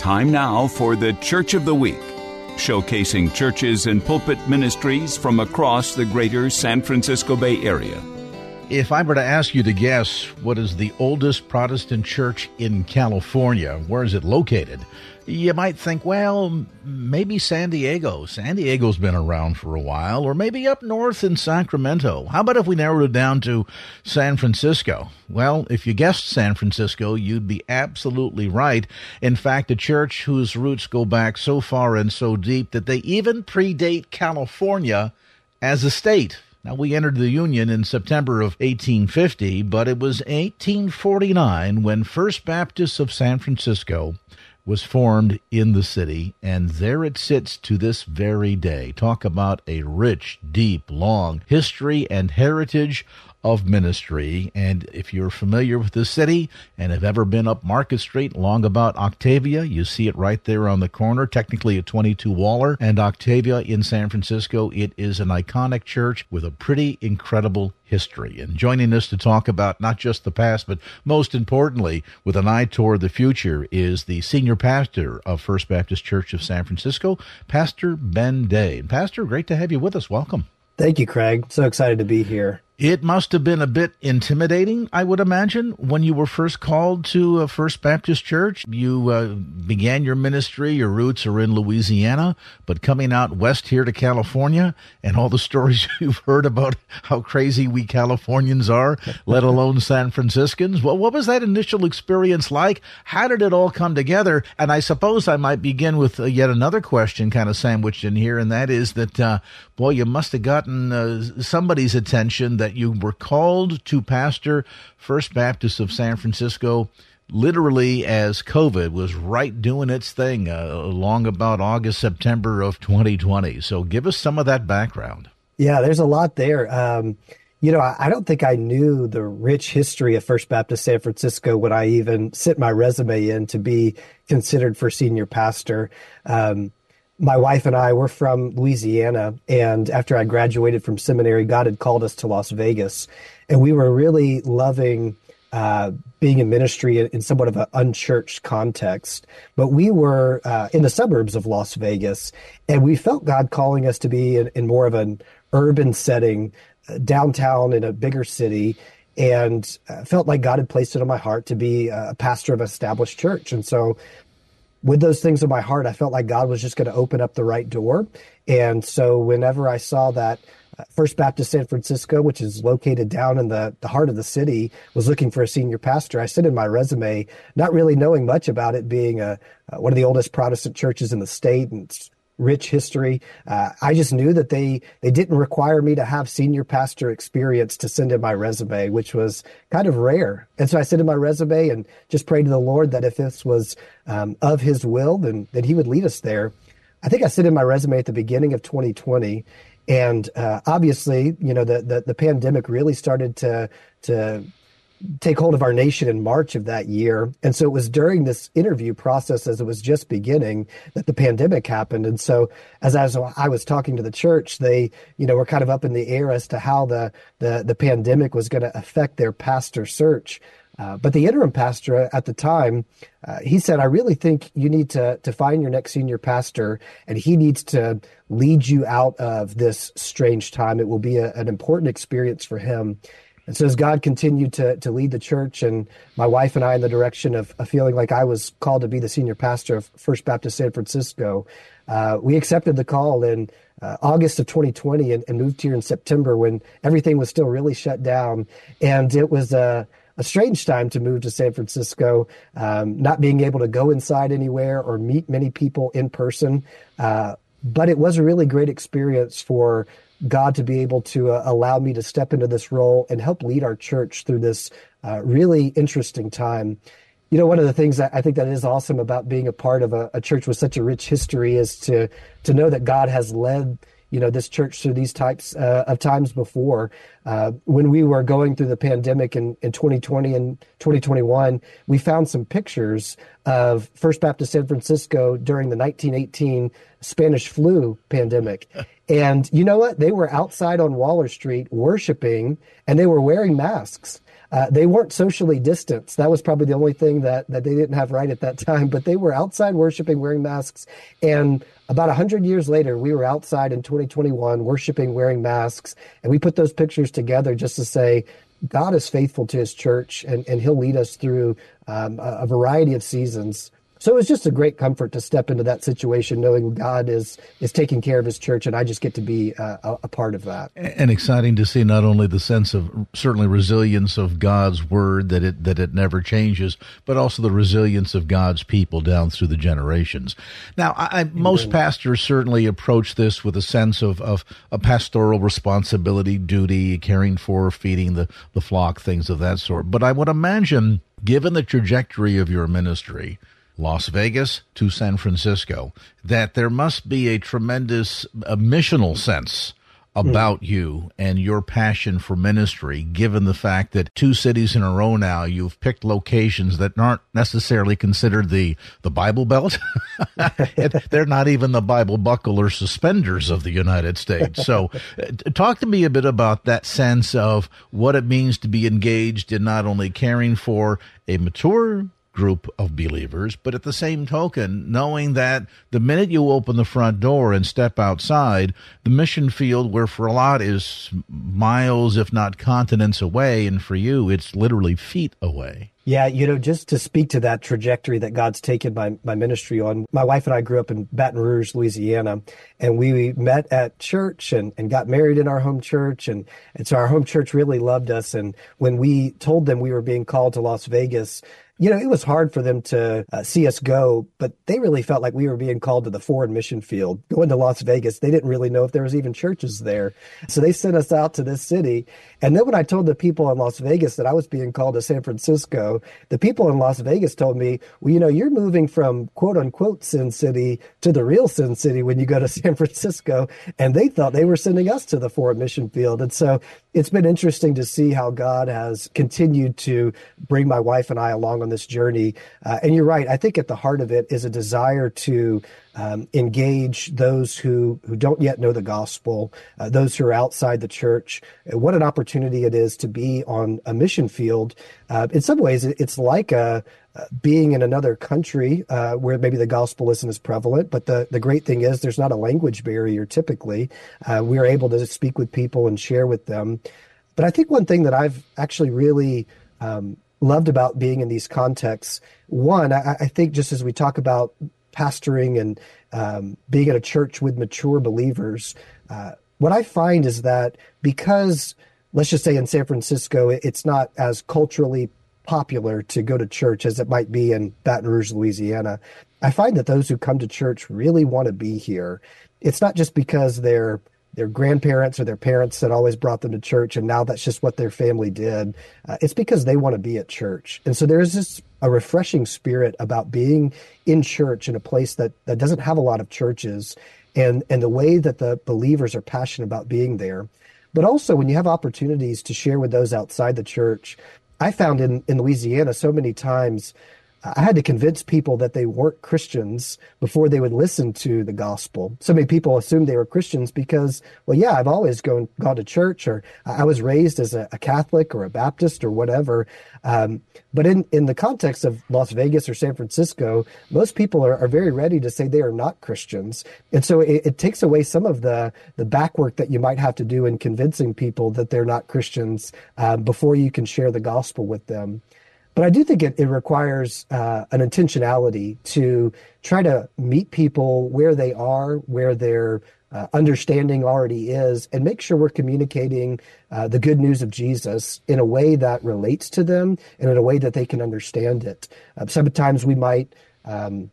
Time now for the Church of the Week, showcasing churches and pulpit ministries from across the greater San Francisco Bay Area. If I were to ask you to guess what is the oldest Protestant church in California, where is it located? You might think, well, maybe San Diego. San Diego's been around for a while, or maybe up north in Sacramento. How about if we narrowed it down to San Francisco? Well, if you guessed San Francisco, you'd be absolutely right. In fact, a church whose roots go back so far and so deep that they even predate California as a state. Now, we entered the Union in September of 1850, but it was 1849 when First Baptists of San Francisco was formed in the city, and there it sits to this very day. Talk about a rich, deep, long history and heritage of ministry. And if you're familiar with the city and have ever been up Market Street long about Octavia, you see it right there on the corner, technically a 22 Waller and Octavia in San Francisco. It is an iconic church with a pretty incredible history. And joining us to talk about not just the past, but most importantly, with an eye toward the future, is the senior pastor of First Baptist Church of San Francisco, Pastor Ben Day. Pastor, great to have you with us. Welcome. Thank you, Craig. So excited to be here. It must have been a bit intimidating, I would imagine, when you were first called to a First Baptist Church. You uh, began your ministry, your roots are in Louisiana, but coming out west here to California and all the stories you've heard about how crazy we Californians are, let alone San Franciscans. Well, what was that initial experience like? How did it all come together? And I suppose I might begin with uh, yet another question kind of sandwiched in here, and that is that, uh, boy, you must have gotten uh, somebody's attention that that you were called to pastor First Baptist of San Francisco literally as COVID was right doing its thing uh, along about August, September of 2020. So give us some of that background. Yeah, there's a lot there. Um, you know, I, I, don't think I knew the rich history of First Baptist San Francisco when I even sent my resume in to be considered for senior pastor. Um, my wife and I were from Louisiana, and after I graduated from seminary, God had called us to Las Vegas, and we were really loving uh, being in ministry in, somewhat of an unchurched context. But we were uh, in the suburbs of Las Vegas, and we felt God calling us to be in, in more of an urban setting, uh, downtown in a bigger city. And uh, felt like God had placed it on my heart to be a pastor of an established church. And so with those things in my heart, I felt like God was just going to open up the right door. And so whenever I saw that uh, First Baptist San Francisco, which is located down in the, the heart of the city, was looking for a senior pastor, I sent in my resume, not really knowing much about it being a, uh, one of the oldest Protestant churches in the state and rich history. Uh, I just knew that they they didn't require me to have senior pastor experience to send in my resume, which was kind of rare. And so I sent in my resume and just prayed to the Lord that if this was um, of His will, then that He would lead us there. I think I sent in my resume at the beginning of 2020, and uh, obviously, you know, the, the the pandemic really started to to take hold of our nation in March of that year. And so it was during this interview process, as it was just beginning, that the pandemic happened. And so as I was, I was talking to the church, they, you know, were kind of up in the air as to how the, the, the pandemic was going to affect their pastor search. Uh, but the interim pastor at the time, uh, he said, I really think you need to, to find your next senior pastor, and he needs to lead you out of this strange time. It will be a, an important experience for him. And so as God continued to, to lead the church and my wife and I in the direction of, of feeling like I was called to be the senior pastor of First Baptist San Francisco, uh, we accepted the call in uh, August of 2020 and, and, moved here in September when everything was still really shut down. And it was a, a strange time to move to San Francisco, um, not being able to go inside anywhere or meet many people in person. Uh, but it was a really great experience for God to be able to uh, allow me to step into this role and help lead our church through this uh, really interesting time. you know, one of the things that I think that is awesome about being a part of a, a church with such a rich history is to to know that God has led you know this church through these types uh, of times before. Uh, when we were going through the pandemic in, in 2020 and 2021, we found some pictures of First Baptist San Francisco during the 1918 Spanish flu pandemic. And you know what? They were outside on Waller Street worshiping, and they were wearing masks. Uh, they weren't socially distanced. That was probably the only thing that, that they didn't have right at that time. But they were outside worshiping, wearing masks. And about 100 years later, we were outside in 2021 worshiping, wearing masks. And we put those pictures together just to say, God is faithful to his church and, and he'll lead us through um, a, a variety of seasons so it was just a great comfort to step into that situation, knowing God is is taking care of His church, and I just get to be uh, a, a, part of that. And exciting to see not only the sense of certainly resilience of God's word that it that it never changes, but also the resilience of God's people down through the generations. Now, I, most pastors certainly approach this with a sense of of a pastoral responsibility, duty, caring for, feeding the the flock, things of that sort. But I would imagine, given the trajectory of your ministry Las Vegas to San Francisco, that there must be a tremendous a missional sense about mm. you and your passion for ministry, given the fact that two cities in a row now you've picked locations that aren't necessarily considered the, the Bible Belt. They're not even the Bible buckle or suspenders of the United States. So, uh, talk to me a bit about that sense of what it means to be engaged in not only caring for a mature group of believers, but at the same token, knowing that the minute you open the front door and step outside, the mission field, where for a lot is miles, if not continents away, and for you, it's literally feet away. Yeah, you know, just to speak to that trajectory that God's taken my, my ministry on, my wife and I grew up in Baton Rouge, Louisiana, and we met at church and, and got married in our home church. And, and so our home church really loved us. And when we told them we were being called to Las Vegas, you know, it was hard for them to uh, see us go, but they really felt like we were being called to the foreign mission field. Going to Las Vegas, they didn't really know if there was even churches there. So they sent us out to this city. And then when I told the people in Las Vegas that I was being called to San Francisco, the people in Las Vegas told me, well, you know, you're moving from quote unquote Sin City to the real Sin City when you go to San Francisco. And they thought they were sending us to the foreign mission field. And so it's been interesting to see how God has continued to bring my wife and I along on this journey. Uh, and you're right. I think at the heart of it is a desire to um, engage those who, who don't yet know the gospel, uh, those who are outside the church. Uh, what an opportunity it is to be on a mission field. Uh, in some ways, it's like a, uh, being in another country uh, where maybe the gospel isn't as prevalent. But the, the great thing is there's not a language barrier typically. Uh, we are able to speak with people and share with them. But I think one thing that I've actually really um, loved about being in these contexts. One, I, I think just as we talk about pastoring and um, being at a church with mature believers, uh, what I find is that because, let's just say in San Francisco, it's not as culturally popular to go to church as it might be in Baton Rouge, Louisiana. I find that those who come to church really want to be here. It's not just because they're their grandparents or their parents that always brought them to church, and now that's just what their family did. Uh, it's because they want to be at church, and so there's this a refreshing spirit about being in church in a place that that doesn't have a lot of churches, and and the way that the believers are passionate about being there. But also, when you have opportunities to share with those outside the church, I found in in Louisiana so many times I had to convince people that they weren't Christians before they would listen to the gospel. So many people assumed they were Christians because, well, yeah, I've always gone gone to church, or I was raised as a, a Catholic or a Baptist or whatever. Um, but in in the context of Las Vegas or San Francisco, most people are, are very ready to say they are not Christians, and so it, it takes away some of the the backwork that you might have to do in convincing people that they're not Christians um, before you can share the gospel with them. But I do think it, it requires uh, an intentionality to try to meet people where they are, where their uh, understanding already is, and make sure we're communicating uh, the good news of Jesus in a way that relates to them and in a way that they can understand it. Uh, sometimes we might. Um,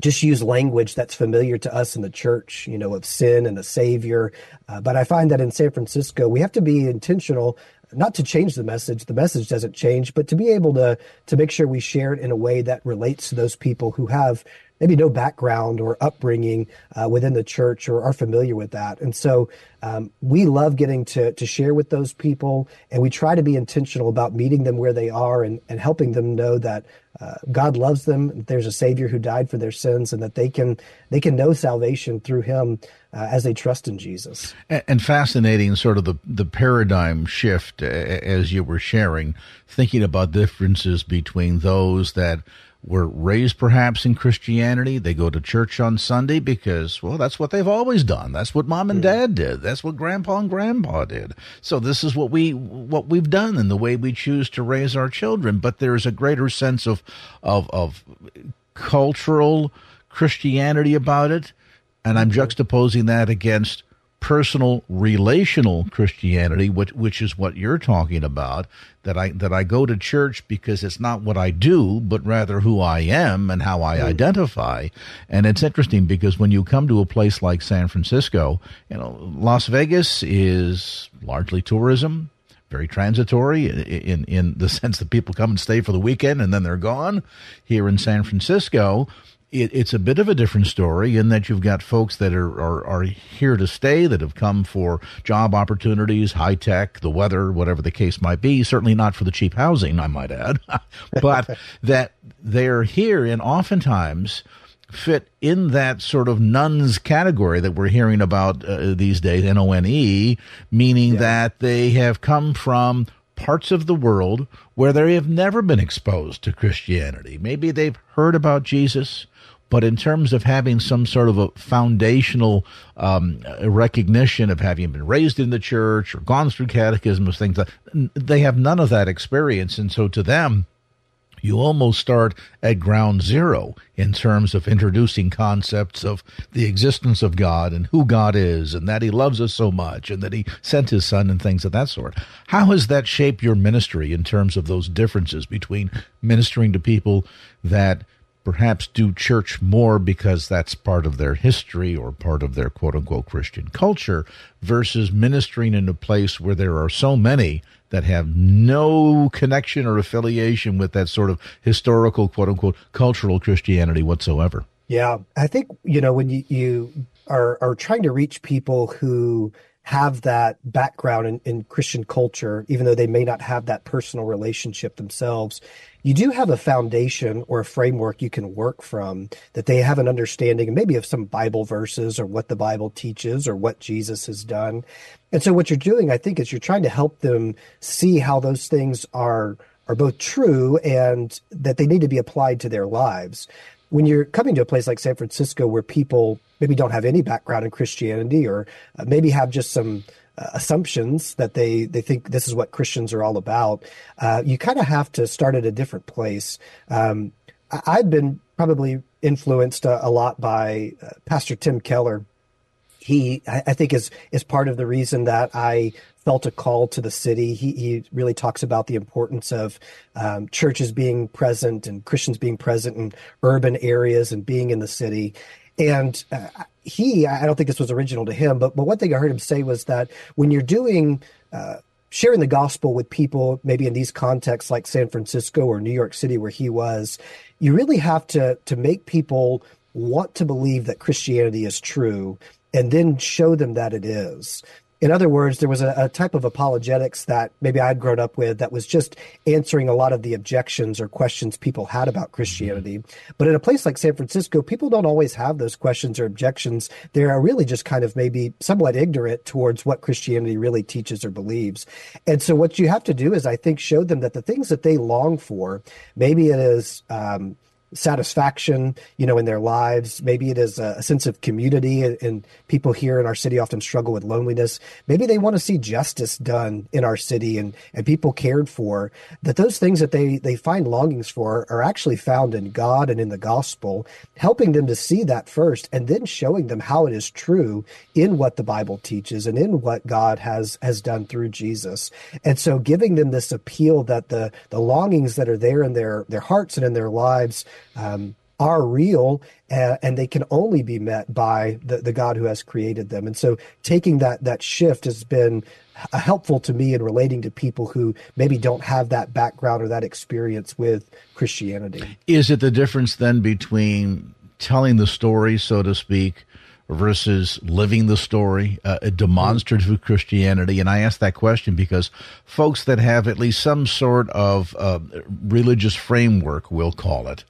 just use language that's familiar to us in the church, you know, of sin and a savior. Uh, but I find that in San Francisco, we have to be intentional not to change the message, the message doesn't change, but to be able to to make sure we share it in a way that relates to those people who have maybe no background or upbringing uh, within the church or are familiar with that. And so um, we love getting to, to share with those people, and we try to be intentional about meeting them where they are and, and helping them know that uh, God loves them. There's a Savior who died for their sins, and that they can they can know salvation through Him uh, as they trust in Jesus. And, and, fascinating, sort of the the paradigm shift as you were sharing, thinking about differences between those that were raised perhaps in Christianity. They go to church on Sunday because, well, that's what they've always done. That's what mom and hmm. dad did. That's what grandpa and grandpa did. So this is what we, what we've done in the way we choose to raise our children. But there's a greater sense of, of, of cultural Christianity about it. And I'm mm-hmm. juxtaposing that against personal relational Christianity, which which is what you're talking about, that I that I go to church because it's not what I do, but rather who I am and how I mm. identify. And it's interesting because when you come to a place like San Francisco, you know, Las Vegas is largely tourism, very transitory in in the sense that people come and stay for the weekend and then they're gone. Here in San Francisco, it, it's a bit of a different story in that you've got folks that are, are, are here to stay that have come for job opportunities, high tech, the weather, whatever the case might be. Certainly not for the cheap housing, I might add, but that they're here and oftentimes fit in that sort of nones category that we're hearing about uh, these days, N O N E, meaning yeah. that they have come from parts of the world where they have never been exposed to Christianity. Maybe they've heard about Jesus, but in terms of having some sort of a foundational um, recognition of having been raised in the church or gone through catechism, things like they have none of that experience. And so to them, you almost start at ground zero in terms of introducing concepts of the existence of God and who God is and that he loves us so much and that he sent his son and things of that sort. How has that shaped your ministry in terms of those differences between ministering to people that perhaps do church more because that's part of their history or part of their quote unquote Christian culture versus ministering in a place where there are so many that have no connection or affiliation with that sort of historical quote unquote cultural Christianity whatsoever. Yeah. I think, you know, when you, you are, are trying to reach people who have that background in, in Christian culture, even though they may not have that personal relationship themselves, you do have a foundation or a framework you can work from that they have an understanding and maybe of some Bible verses or what the Bible teaches or what Jesus has done. And so what you're doing, I think, is you're trying to help them see how those things are are both true and that they need to be applied to their lives. When you're coming to a place like San Francisco where people maybe don't have any background in Christianity or uh, maybe have just some uh, assumptions that they they think this is what Christians are all about. Uh, you kind of have to start at a different place. Um, I, have been probably influenced a, a lot by uh, Pastor Tim Keller. He, I, think, is is part of the reason that I felt a call to the city. He, he really talks about the importance of um, churches being present and Christians being present in urban areas and being in the city. And uh, he, I don't think this was original to him, but, but one thing I heard him say was that when you're doing, uh, sharing the gospel with people, maybe in these contexts like San Francisco or New York City, where he was, you really have to, to make people want to believe that Christianity is true and then show them that it is in other words, there was a, a, type of apologetics that maybe I'd grown up with that was just answering a lot of the objections or questions people had about Christianity. But in a place like San Francisco, people don't always have those questions or objections. They are really just kind of maybe somewhat ignorant towards what Christianity really teaches or believes. And so what you have to do is, I think, show them that the things that they long for, maybe it is, um, satisfaction, you know, in their lives. Maybe it is a, sense of community, and, people here in our city often struggle with loneliness. Maybe they want to see justice done in our city and, and people cared for. That those things that they they find longings for are actually found in God and in the gospel, helping them to see that first, and then showing them how it is true in what the Bible teaches and in what God has has done through Jesus. And so, giving them this appeal that the the longings that are there in their their hearts and in their lives um, are real uh, and they can only be met by the, the God who has created them. And so taking that that shift has been helpful to me in relating to people who maybe don't have that background or that experience with Christianity. Is it the difference then between telling the story, so to speak, versus living the story, uh, a demonstrative Christianity? And I ask that question because folks that have at least some sort of uh, religious framework, we'll call it,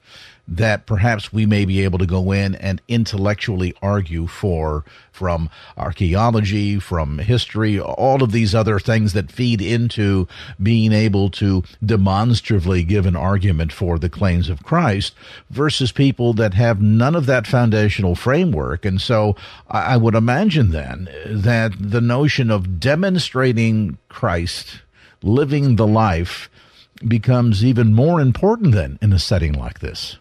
that perhaps we may be able to go in and intellectually argue for from archaeology, from history, all of these other things that feed into being able to demonstratively give an argument for the claims of Christ versus people that have none of that foundational framework. And so I would imagine then that the notion of demonstrating Christ, living the life, becomes even more important than in a setting like this.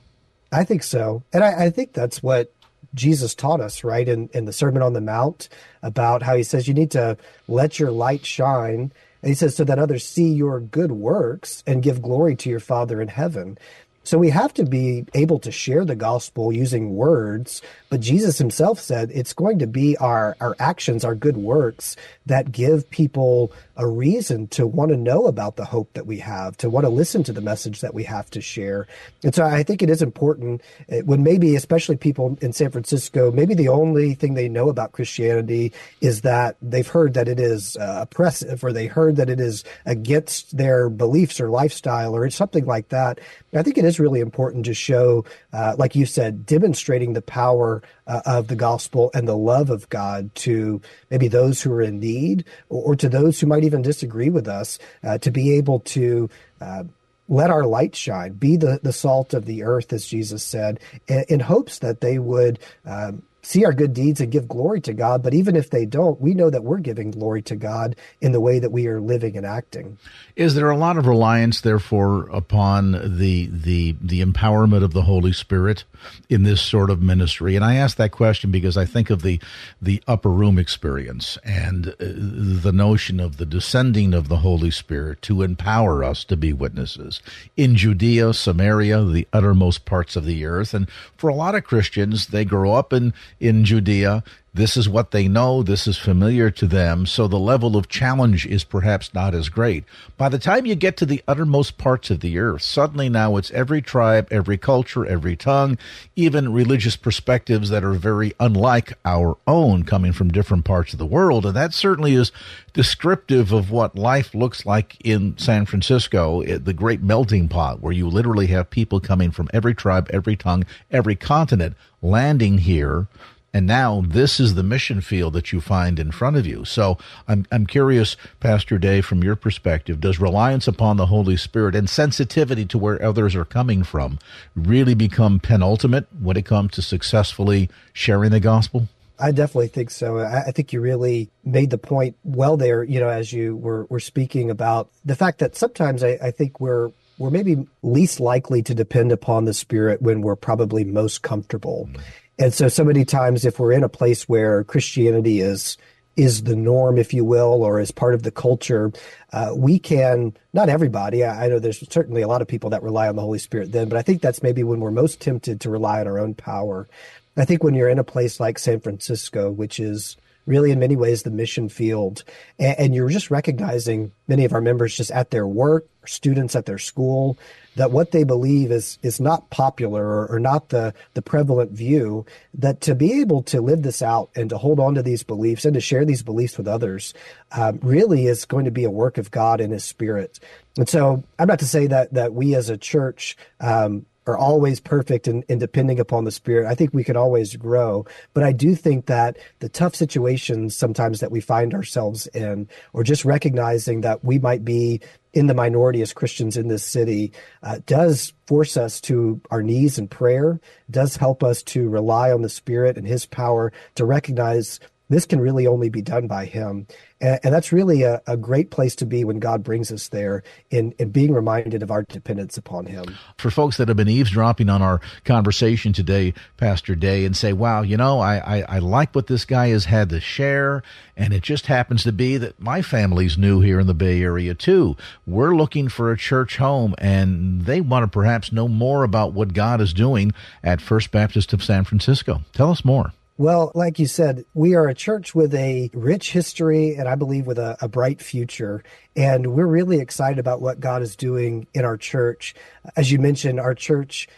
I think so. And I, I, think that's what Jesus taught us, right? In, in the Sermon on the Mount about how he says you need to let your light shine. And he says, so that others see your good works and give glory to your Father in heaven. So we have to be able to share the gospel using words, but Jesus himself said it's going to be our, our actions, our good works that give people a reason to want to know about the hope that we have, to want to listen to the message that we have to share. And so I think it is important eh, when maybe, especially people in San Francisco, maybe the only thing they know about Christianity is that they've heard that it is uh, oppressive or they heard that it is against their beliefs or lifestyle or something like that. I think it is really important to show, uh, like you said, demonstrating the power uh, of the gospel and the love of God to maybe those who are in need or, or to those who might even disagree with us, uh, to be able to uh, let our light shine, be the, the salt of the earth, as Jesus said, in, in hopes that they would um, see our good deeds and give glory to God. But even if they don't, we know that we're giving glory to God in the way that we are living and acting. Is there a lot of reliance, therefore, upon the the the empowerment of the Holy Spirit in this sort of ministry? And I ask that question because I think of the the upper room experience and uh, the notion of the descending of the Holy Spirit to empower us to be witnesses in Judea, Samaria, the uttermost parts of the earth. And for a lot of Christians, they grow up in in Judea. This is what they know. This is familiar to them. So the level of challenge is perhaps not as great. By the time you get to the uttermost parts of the earth, suddenly now it's every tribe, every culture, every tongue, even religious perspectives that are very unlike our own coming from different parts of the world. And that certainly is descriptive of what life looks like in San Francisco, eh, the great melting pot where you literally have people coming from every tribe, every tongue, every continent landing here and now this is the mission field that you find in front of you. So I'm, I'm curious, Pastor Day, from your perspective, does reliance upon the Holy Spirit and sensitivity to where others are coming from really become penultimate when it comes to successfully sharing the gospel? I definitely think so. I, think you really made the point well there, you know, as you were, were speaking about the fact that sometimes I, I think we're we're maybe least likely to depend upon the Spirit when we're probably most comfortable. Mm-hmm. And so, so many times, if we're in a place where Christianity is is the norm, if you will, or is part of the culture, uh, we can, not everybody, I, I, know there's certainly a lot of people that rely on the Holy Spirit then, but I think that's maybe when we're most tempted to rely on our own power. I think when you're in a place like San Francisco, which is really in many ways the mission field. And, and, you're just recognizing many of our members just at their work, students at their school, that what they believe is is not popular or, or not the the prevalent view. That to be able to live this out and to hold on to these beliefs and to share these beliefs with others um, really is going to be a work of God in His Spirit. And so I'm not to say that that we as a church um, are always perfect and, and depending upon the spirit. I think we can always grow, but I do think that the tough situations sometimes that we find ourselves in, or just recognizing that we might be in the minority as Christians in this city, uh, does force us to our knees in prayer, does help us to rely on the Spirit and His power to recognize this can really only be done by Him. And, and that's really a, a, great place to be when God brings us there in, in being reminded of our dependence upon Him. For folks that have been eavesdropping on our conversation today, Pastor Day, and say, wow, you know, I, I, I like what this guy has had to share. And it just happens to be that my family's new here in the Bay Area too. We're looking for a church home and they want to perhaps know more about what God is doing at First Baptist of San Francisco. Tell us more. Well, like you said, we are a church with a rich history and I believe with a, a, bright future. And we're really excited about what God is doing in our church. As you mentioned, our church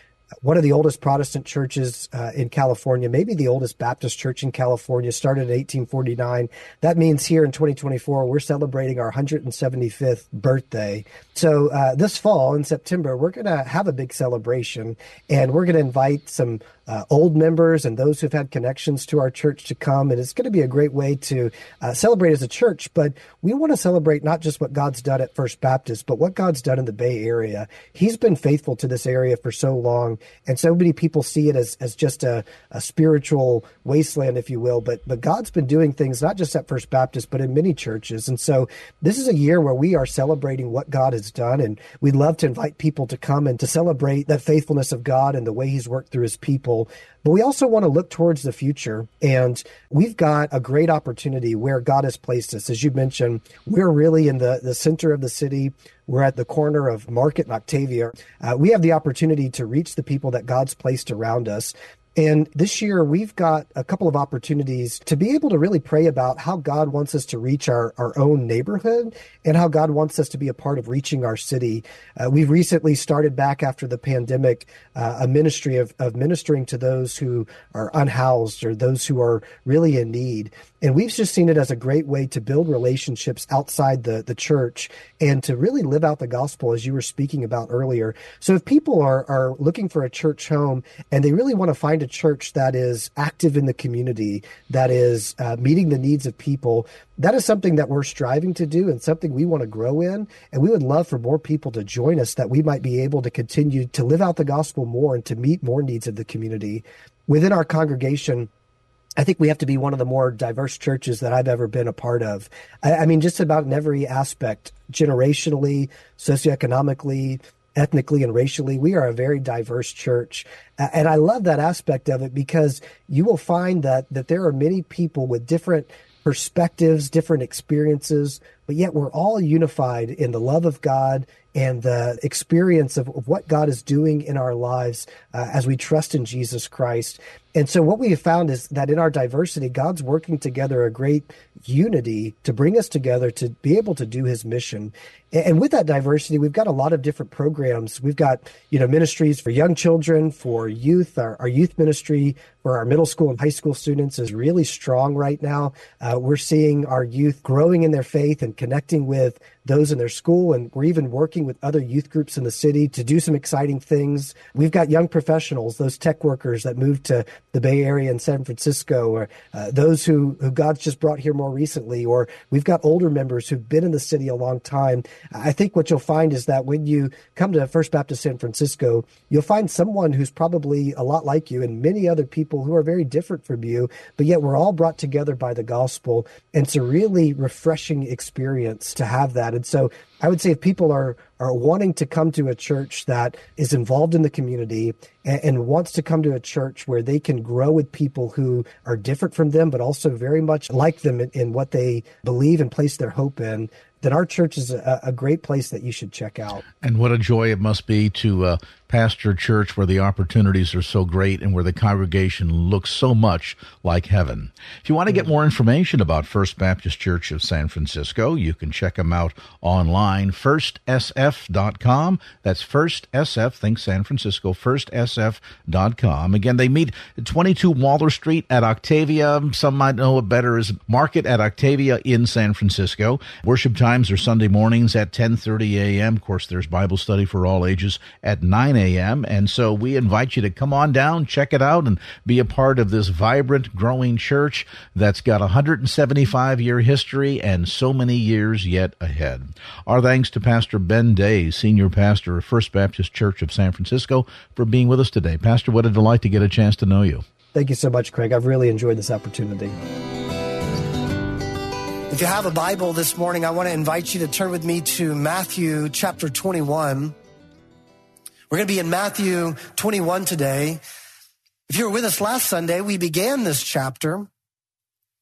one of the oldest Protestant churches uh, in California, maybe the oldest Baptist church in California, started in 1849. That means here in 2024, we're celebrating our 175th birthday. So uh, this fall in September, we're going to have a big celebration and we're going to invite some uh, old members and those who've had connections to our church to come. And it's going to be a great way to uh, celebrate as a church. But we want to celebrate not just what God's done at First Baptist, but what God's done in the Bay Area. He's been faithful to this area for so long. And so many people see it as, as just a, a spiritual wasteland, if you will. But, but God's been doing things not just at First Baptist, but in many churches. And so this is a year where we are celebrating what God has done. And we'd love to invite people to come and to celebrate that faithfulness of God and the way He's worked through His people people. But we also want to look towards the future. And we've got a great opportunity where God has placed us. As you mentioned, we're really in the, the center of the city. We're at the corner of Market and Octavia. Uh, we have the opportunity to reach the people that God's placed around us. And this year, we've got a couple of opportunities to be able to really pray about how God wants us to reach our, our own neighborhood and how God wants us to be a part of reaching our city. Uh, we've recently started back after the pandemic uh, a ministry of, of ministering to those who are unhoused or those who are really in need. And we've just seen it as a great way to build relationships outside the, the church and to really live out the gospel as you were speaking about earlier. So if people are, are looking for a church home and they really want to find a church that is active in the community, that is uh, meeting the needs of people, that is something that we're striving to do and something we want to grow in. And we would love for more people to join us that we might be able to continue to live out the gospel more and to meet more needs of the community. Within our congregation, I think we have to be one of the more diverse churches that I've ever been a part of. I, I mean, just about in every aspect, generationally, socioeconomically, ethnically and racially. We are a very diverse church. And I love that aspect of it because you will find that, that there are many people with different perspectives, different experiences, but yet we're all unified in the love of God and the experience of, of what God is doing in our lives uh, as we trust in Jesus Christ. And so, what we have found is that in our diversity, God's working together a great unity to bring us together to be able to do His mission. And with that diversity, we've got a lot of different programs. We've got, you know, ministries for young children, for youth. Our, our youth ministry for our middle school and high school students is really strong right now. Uh, we're seeing our youth growing in their faith and connecting with those in their school. And we're even working with other youth groups in the city to do some exciting things. We've got young professionals, those tech workers that moved to the Bay Area and San Francisco, or uh, those who, who God's just brought here more recently, or we've got older members who've been in the city a long time. I think what you'll find is that when you come to First Baptist San Francisco, you'll find someone who's probably a lot like you and many other people who are very different from you, but yet we're all brought together by the gospel. And it's a really refreshing experience to have that. And so I would say if people are are wanting to come to a church that is involved in the community and, and, wants to come to a church where they can grow with people who are different from them, but also very much like them in, in what they believe and place their hope in, then our church is a, a, great place that you should check out. And what a joy it must be to uh, pastor church where the opportunities are so great and where the congregation looks so much like heaven. If you want to get more information about First Baptist Church of San Francisco, you can check them out online, firstsf.com. That's First SF, think San Francisco, firstsf.com. Again, they meet at 22 Waller Street at Octavia. Some might know it better as Market at Octavia in San Francisco. Worship times are Sunday mornings at 10:30 a.m. Of course, there's Bible study for all ages at 9 a.m. And so we invite you to come on down, check it out, and be a part of this vibrant, growing church that's got a 175 year history and so many years yet ahead. Our thanks to Pastor Ben Day, senior pastor of First Baptist Church of San Francisco, for being with us today. Pastor, what a delight to get a chance to know you. Thank you so much, Craig. I've really enjoyed this opportunity. If you have a Bible this morning, I want to invite you to turn with me to Matthew chapter 21. We're going to be in Matthew 21 today. If you were with us last Sunday, we began this chapter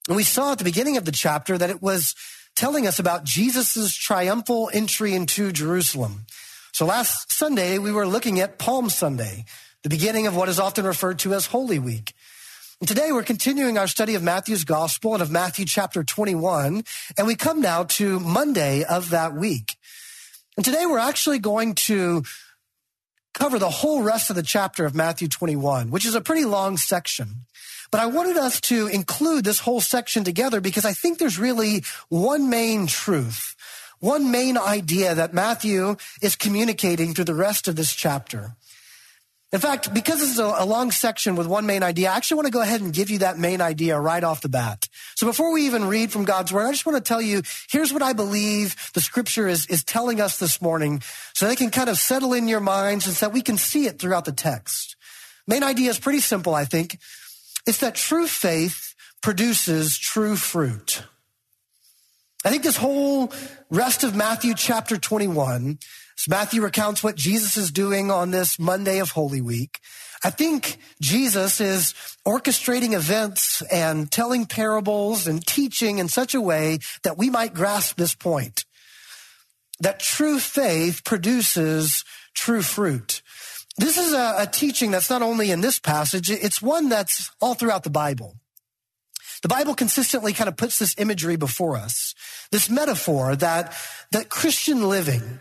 and we saw at the beginning of the chapter that it was telling us about Jesus' triumphal entry into Jerusalem. So last Sunday, we were looking at Palm Sunday, the beginning of what is often referred to as Holy Week. And today we're continuing our study of Matthew's gospel and of Matthew chapter 21. And we come now to Monday of that week. And today we're actually going to cover the whole rest of the chapter of Matthew 21, which is a pretty long section. But I wanted us to include this whole section together because I think there's really one main truth, one main idea that Matthew is communicating through the rest of this chapter. In fact, because this is a, long section with one main idea, I actually want to go ahead and give you that main idea right off the bat. So before we even read from God's word, I just want to tell you, here's what I believe the scripture is, is telling us this morning so they can kind of settle in your minds and so that we can see it throughout the text. Main idea is pretty simple, I think. It's that true faith produces true fruit. I think this whole rest of Matthew chapter 21 Matthew recounts what Jesus is doing on this Monday of Holy Week. I think Jesus is orchestrating events and telling parables and teaching in such a way that we might grasp this point. That true faith produces true fruit. This is a, a teaching that's not only in this passage, it's one that's all throughout the Bible. The Bible consistently kind of puts this imagery before us, this metaphor that, that Christian living,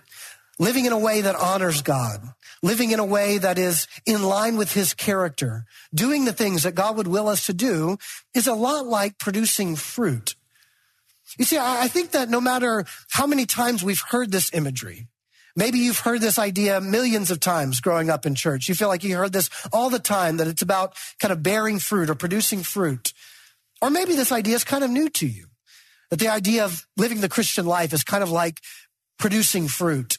living in a way that honors God, living in a way that is in line with his character, doing the things that God would will us to do is a lot like producing fruit. You see, I think that no matter how many times we've heard this imagery, maybe you've heard this idea millions of times growing up in church. You feel like you heard this all the time, that it's about kind of bearing fruit or producing fruit. Or maybe this idea is kind of new to you, that the idea of living the Christian life is kind of like producing fruit.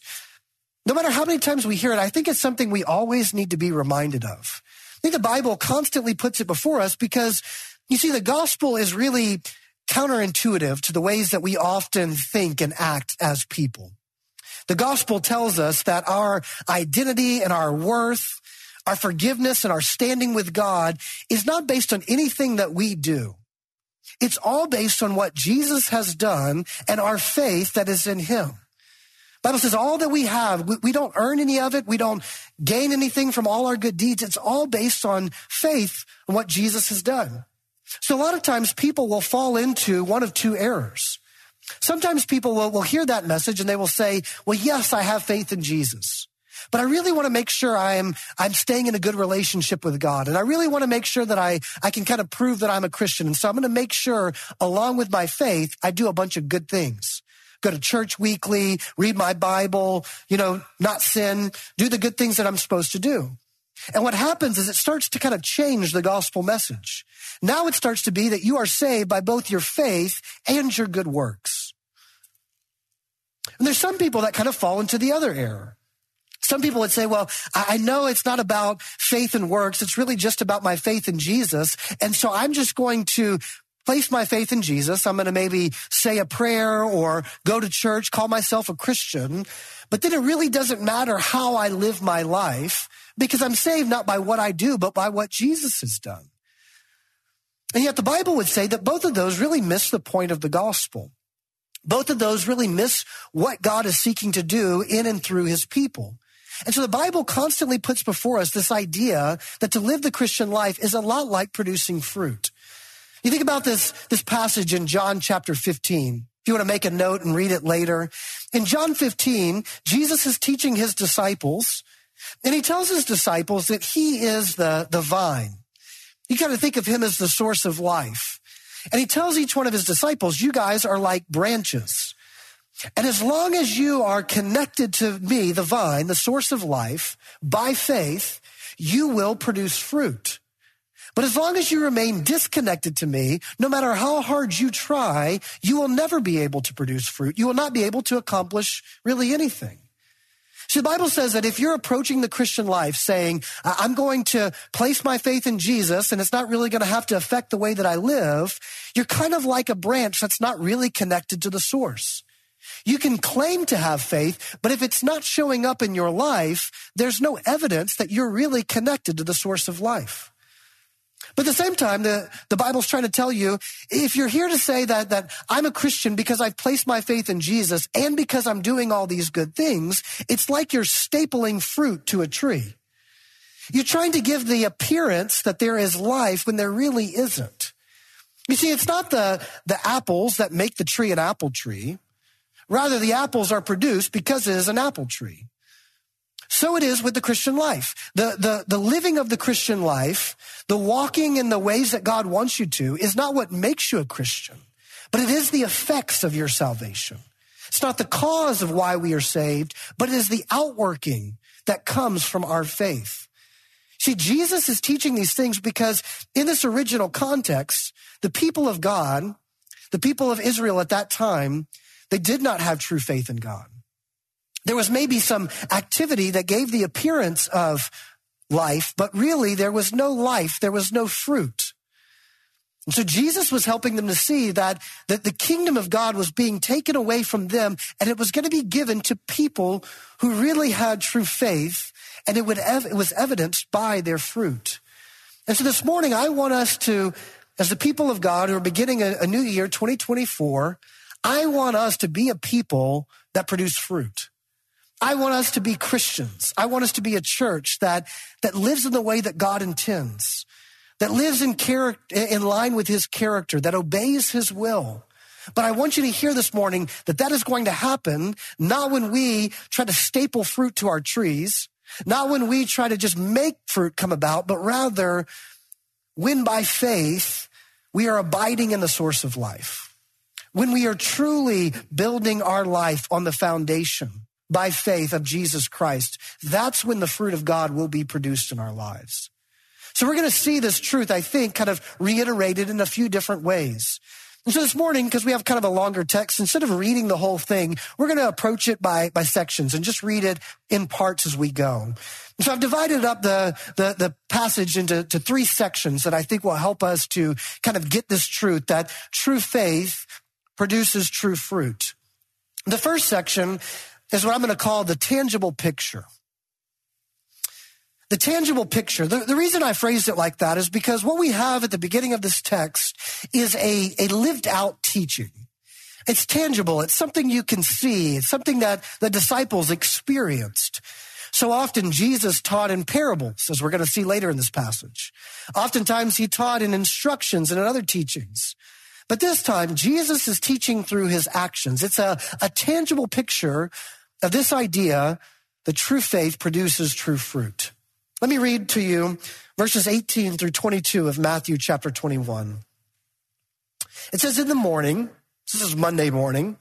No matter how many times we hear it, I think it's something we always need to be reminded of. I think the Bible constantly puts it before us because you see, the gospel is really counterintuitive to the ways that we often think and act as people. The gospel tells us that our identity and our worth, our forgiveness and our standing with God is not based on anything that we do. It's all based on what Jesus has done and our faith that is in him. Bible says all that we have, we, we don't earn any of it. We don't gain anything from all our good deeds. It's all based on faith and what Jesus has done. So a lot of times people will fall into one of two errors. Sometimes people will, will hear that message and they will say, well, yes, I have faith in Jesus. But I really want to make sure I'm, I'm staying in a good relationship with God. And I really want to make sure that I, I can kind of prove that I'm a Christian. And so I'm going to make sure along with my faith, I do a bunch of good things go to church weekly, read my Bible, you know, not sin, do the good things that I'm supposed to do. And what happens is it starts to kind of change the gospel message. Now it starts to be that you are saved by both your faith and your good works. And there's some people that kind of fall into the other error. Some people would say, well, I know it's not about faith and works. It's really just about my faith in Jesus. And so I'm just going to place my faith in Jesus. I'm going to maybe say a prayer or go to church, call myself a Christian. But then it really doesn't matter how I live my life because I'm saved not by what I do, but by what Jesus has done. And yet the Bible would say that both of those really miss the point of the gospel. Both of those really miss what God is seeking to do in and through his people. And so the Bible constantly puts before us this idea that to live the Christian life is a lot like producing fruit. You think about this, this passage in John chapter 15. If you want to make a note and read it later. In John 15, Jesus is teaching his disciples, and he tells his disciples that he is the, the vine. You got to think of him as the source of life. And he tells each one of his disciples, you guys are like branches. And as long as you are connected to me, the vine, the source of life, by faith, you will produce fruit. But as long as you remain disconnected to me, no matter how hard you try, you will never be able to produce fruit. You will not be able to accomplish really anything. See, the Bible says that if you're approaching the Christian life saying, I'm going to place my faith in Jesus and it's not really going to have to affect the way that I live, you're kind of like a branch that's not really connected to the source. You can claim to have faith, but if it's not showing up in your life, there's no evidence that you're really connected to the source of life. But at the same time, the, the Bible's trying to tell you, if you're here to say that, that I'm a Christian because I've placed my faith in Jesus and because I'm doing all these good things, it's like you're stapling fruit to a tree. You're trying to give the appearance that there is life when there really isn't. You see, it's not the, the apples that make the tree an apple tree. Rather, the apples are produced because it is an apple tree. So it is with the Christian life. The, the, the living of the Christian life, the walking in the ways that God wants you to is not what makes you a Christian, but it is the effects of your salvation. It's not the cause of why we are saved, but it is the outworking that comes from our faith. See, Jesus is teaching these things because in this original context, the people of God, the people of Israel at that time, they did not have true faith in God. There was maybe some activity that gave the appearance of life, but really there was no life. There was no fruit. And so Jesus was helping them to see that, that the kingdom of God was being taken away from them and it was going to be given to people who really had true faith and it, would ev- it was evidenced by their fruit. And so this morning, I want us to, as the people of God who are beginning a, a new year, 2024, I want us to be a people that produce fruit. I want us to be Christians. I want us to be a church that, that lives in the way that God intends, that lives in character, in line with his character, that obeys his will. But I want you to hear this morning that that is going to happen not when we try to staple fruit to our trees, not when we try to just make fruit come about, but rather when by faith we are abiding in the source of life. When we are truly building our life on the foundation by faith of Jesus Christ, that's when the fruit of God will be produced in our lives. So we're going to see this truth, I think, kind of reiterated in a few different ways. And so this morning, because we have kind of a longer text, instead of reading the whole thing, we're going to approach it by, by sections and just read it in parts as we go. And so I've divided up the, the, the passage into to three sections that I think will help us to kind of get this truth that true faith produces true fruit. The first section is what I'm going to call the tangible picture. The tangible picture. The, the, reason I phrased it like that is because what we have at the beginning of this text is a, a lived out teaching. It's tangible. It's something you can see. It's something that the disciples experienced. So often Jesus taught in parables, as we're going to see later in this passage. Oftentimes he taught in instructions and in other teachings. But this time, Jesus is teaching through his actions. It's a, a tangible picture of this idea the true faith produces true fruit. Let me read to you verses 18 through 22 of Matthew chapter 21. It says, In the morning, this is Monday morning,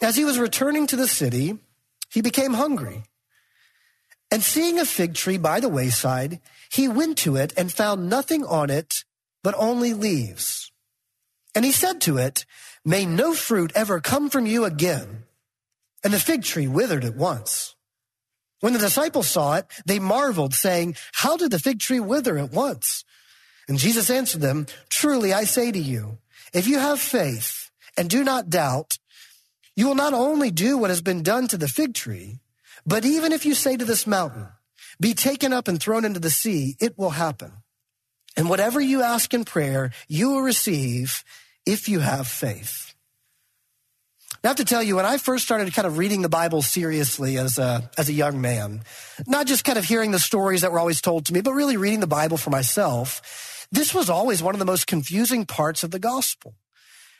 as he was returning to the city, he became hungry. And seeing a fig tree by the wayside, he went to it and found nothing on it but only leaves. And he said to it, May no fruit ever come from you again. And the fig tree withered at once. When the disciples saw it, they marveled, saying, How did the fig tree wither at once? And Jesus answered them, Truly I say to you, if you have faith and do not doubt, you will not only do what has been done to the fig tree, but even if you say to this mountain, be taken up and thrown into the sea, it will happen. And whatever you ask in prayer, you will receive if you have faith. I have to tell you, when I first started kind of reading the Bible seriously as a, as a young man, not just kind of hearing the stories that were always told to me, but really reading the Bible for myself, this was always one of the most confusing parts of the gospel.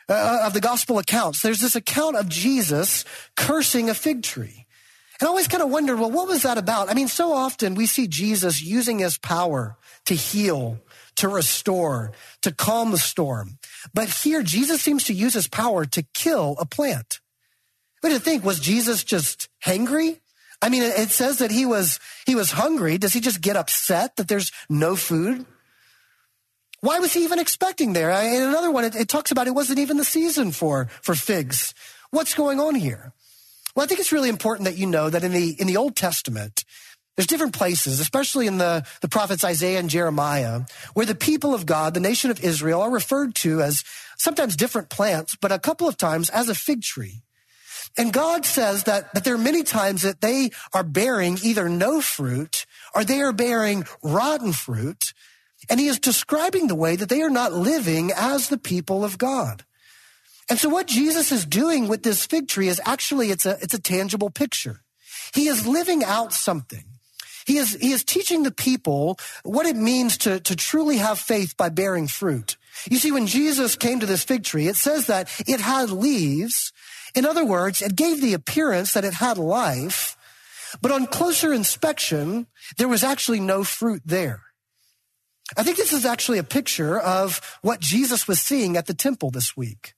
Uh, of the gospel accounts. There's this account of Jesus cursing a fig tree. And I always kind of wondered, well, what was that about? I mean, so often we see Jesus using his power to heal, to restore, to calm the storm. But here, Jesus seems to use his power to kill a plant. What do you think? Was Jesus just hangry? I mean, it says that he was, he was hungry. Does he just get upset that there's no food? Why was he even expecting there? In another one, it, it talks about it wasn't even the season for, for figs. What's going on here? Well, I think it's really important that you know that in the, in the Old Testament, there's different places, especially in the, the prophets Isaiah and Jeremiah, where the people of God, the nation of Israel, are referred to as sometimes different plants, but a couple of times as a fig tree. And God says that, that there are many times that they are bearing either no fruit or they are bearing rotten fruit. And he is describing the way that they are not living as the people of God. And so what Jesus is doing with this fig tree is actually, it's a, it's a tangible picture. He is living out something. He is, he is teaching the people what it means to, to truly have faith by bearing fruit. You see, when Jesus came to this fig tree, it says that it had leaves. In other words, it gave the appearance that it had life, but on closer inspection, there was actually no fruit there. I think this is actually a picture of what Jesus was seeing at the temple this week.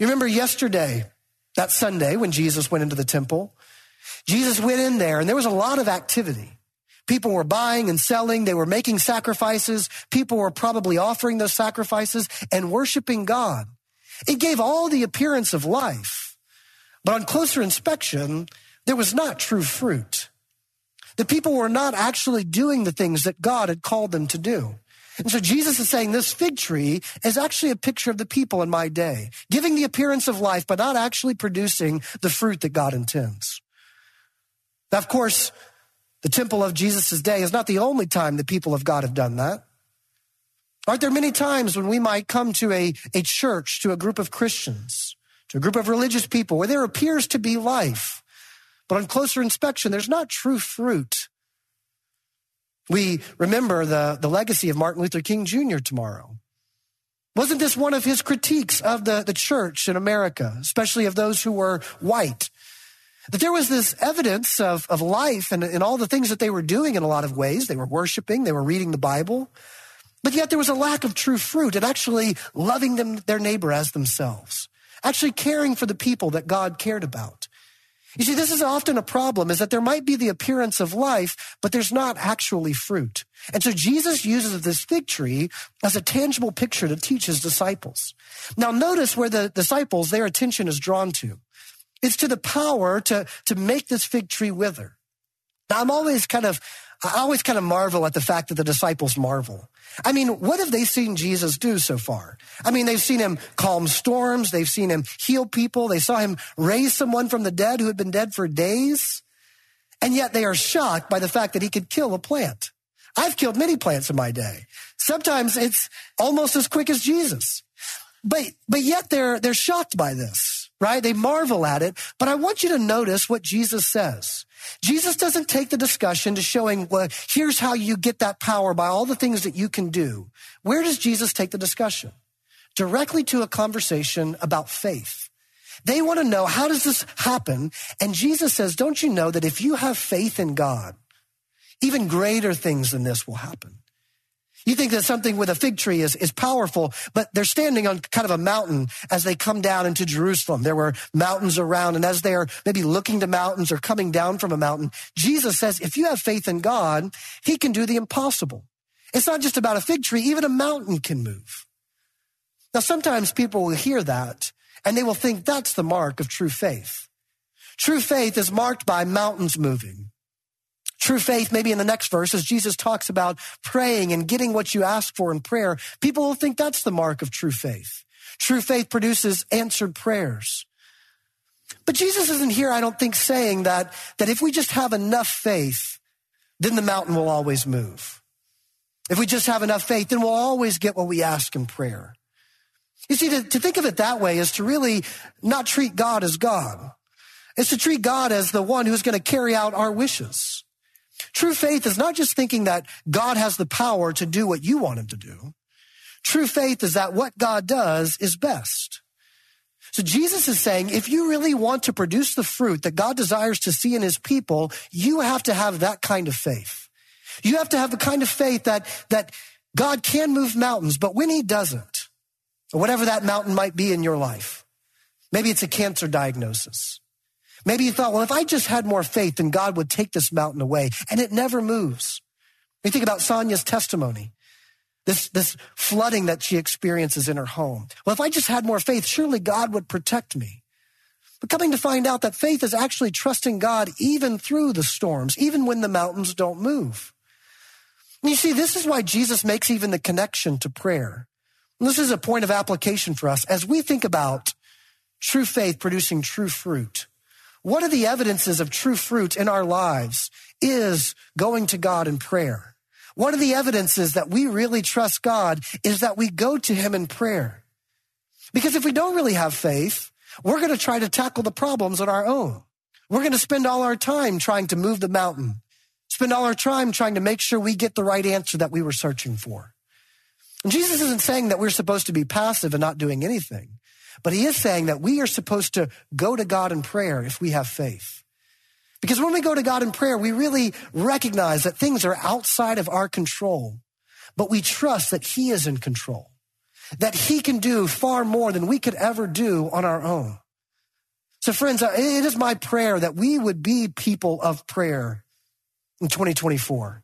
You remember yesterday, that Sunday when Jesus went into the temple, Jesus went in there and there was a lot of activity. People were buying and selling. They were making sacrifices. People were probably offering those sacrifices and worshiping God. It gave all the appearance of life. But on closer inspection, there was not true fruit. The people were not actually doing the things that God had called them to do. And so Jesus is saying this fig tree is actually a picture of the people in my day, giving the appearance of life, but not actually producing the fruit that God intends. Now, of course, the temple of Jesus' day is not the only time the people of God have done that. Aren't there many times when we might come to a, a church, to a group of Christians, to a group of religious people where there appears to be life, but on closer inspection, there's not true fruit. We remember the, the legacy of Martin Luther King Jr. tomorrow. Wasn't this one of his critiques of the, the church in America, especially of those who were white? That there was this evidence of, of life and, and all the things that they were doing in a lot of ways. They were worshiping, they were reading the Bible, but yet there was a lack of true fruit and actually loving them, their neighbor as themselves, actually caring for the people that God cared about. You see, this is often a problem is that there might be the appearance of life, but there's not actually fruit. And so Jesus uses this fig tree as a tangible picture to teach his disciples. Now notice where the disciples, their attention is drawn to. It's to the power to, to make this fig tree wither. Now, I'm always kind of, I always kind of marvel at the fact that the disciples marvel. I mean, what have they seen Jesus do so far? I mean, they've seen him calm storms. They've seen him heal people. They saw him raise someone from the dead who had been dead for days. And yet they are shocked by the fact that he could kill a plant. I've killed many plants in my day. Sometimes it's almost as quick as Jesus. But, but yet they're, they're shocked by this right? They marvel at it. But I want you to notice what Jesus says. Jesus doesn't take the discussion to showing, well, here's how you get that power by all the things that you can do. Where does Jesus take the discussion? Directly to a conversation about faith. They want to know, how does this happen? And Jesus says, don't you know that if you have faith in God, even greater things than this will happen? You think that something with a fig tree is, is powerful, but they're standing on kind of a mountain as they come down into Jerusalem. There were mountains around, and as they're maybe looking to mountains or coming down from a mountain, Jesus says, if you have faith in God, he can do the impossible. It's not just about a fig tree, even a mountain can move. Now, sometimes people will hear that and they will think that's the mark of true faith. True faith is marked by mountains moving. True faith, maybe in the next verse, as Jesus talks about praying and getting what you ask for in prayer, people will think that's the mark of true faith. True faith produces answered prayers. But Jesus isn't here, I don't think, saying that, that if we just have enough faith, then the mountain will always move. If we just have enough faith, then we'll always get what we ask in prayer. You see, to, to think of it that way is to really not treat God as God. It's to treat God as the one who's going to carry out our wishes. True faith is not just thinking that God has the power to do what you want him to do. True faith is that what God does is best. So Jesus is saying, if you really want to produce the fruit that God desires to see in his people, you have to have that kind of faith. You have to have the kind of faith that, that God can move mountains, but when he doesn't, or whatever that mountain might be in your life, maybe it's a cancer diagnosis. Maybe you thought, well, if I just had more faith, then God would take this mountain away. And it never moves. You think about Sonia's testimony. This, this flooding that she experiences in her home. Well, if I just had more faith, surely God would protect me. But coming to find out that faith is actually trusting God even through the storms, even when the mountains don't move. And you see, this is why Jesus makes even the connection to prayer. And this is a point of application for us as we think about true faith producing true fruit. What are the evidences of true fruit in our lives is going to God in prayer. One of the evidences that we really trust God is that we go to him in prayer. Because if we don't really have faith, we're going to try to tackle the problems on our own. We're going to spend all our time trying to move the mountain, spend all our time trying to make sure we get the right answer that we were searching for. And Jesus isn't saying that we're supposed to be passive and not doing anything, but he is saying that we are supposed to go to God in prayer if we have faith. Because when we go to God in prayer, we really recognize that things are outside of our control, but we trust that he is in control that he can do far more than we could ever do on our own. So friends, uh, it is my prayer that we would be people of prayer in 2024.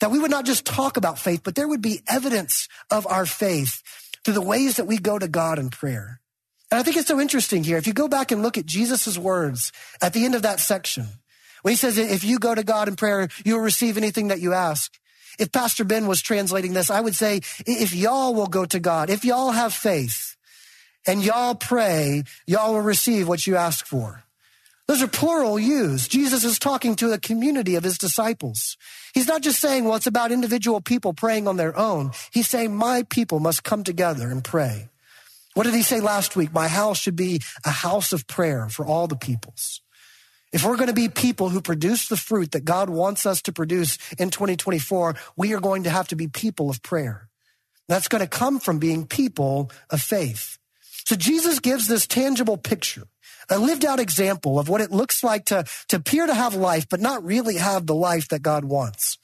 That we would not just talk about faith, but there would be evidence of our faith through the ways that we go to God in prayer. And I think it's so interesting here. If you go back and look at Jesus' words at the end of that section, when he says, if you go to God in prayer, you'll receive anything that you ask. If Pastor Ben was translating this, I would say, if y'all will go to God, if y'all have faith and y'all pray, y'all will receive what you ask for. Those are plural used. Jesus is talking to a community of his disciples. He's not just saying, well, it's about individual people praying on their own. He's saying, my people must come together and pray. What did he say last week? My house should be a house of prayer for all the peoples. If we're going to be people who produce the fruit that God wants us to produce in 2024, we are going to have to be people of prayer. That's going to come from being people of faith. So Jesus gives this tangible picture, a lived out example of what it looks like to, to appear to have life, but not really have the life that God wants.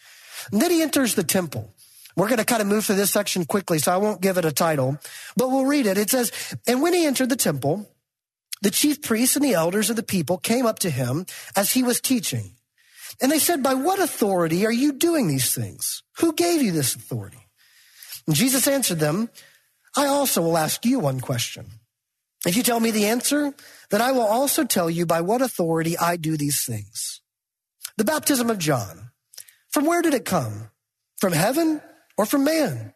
And then he enters the temple. We're going to kind of move through this section quickly, so I won't give it a title, but we'll read it. It says, And when he entered the temple, the chief priests and the elders of the people came up to him as he was teaching. And they said, by what authority are you doing these things? Who gave you this authority? And Jesus answered them, I also will ask you one question. If you tell me the answer, then I will also tell you by what authority I do these things. The baptism of John, from where did it come? From heaven or from man?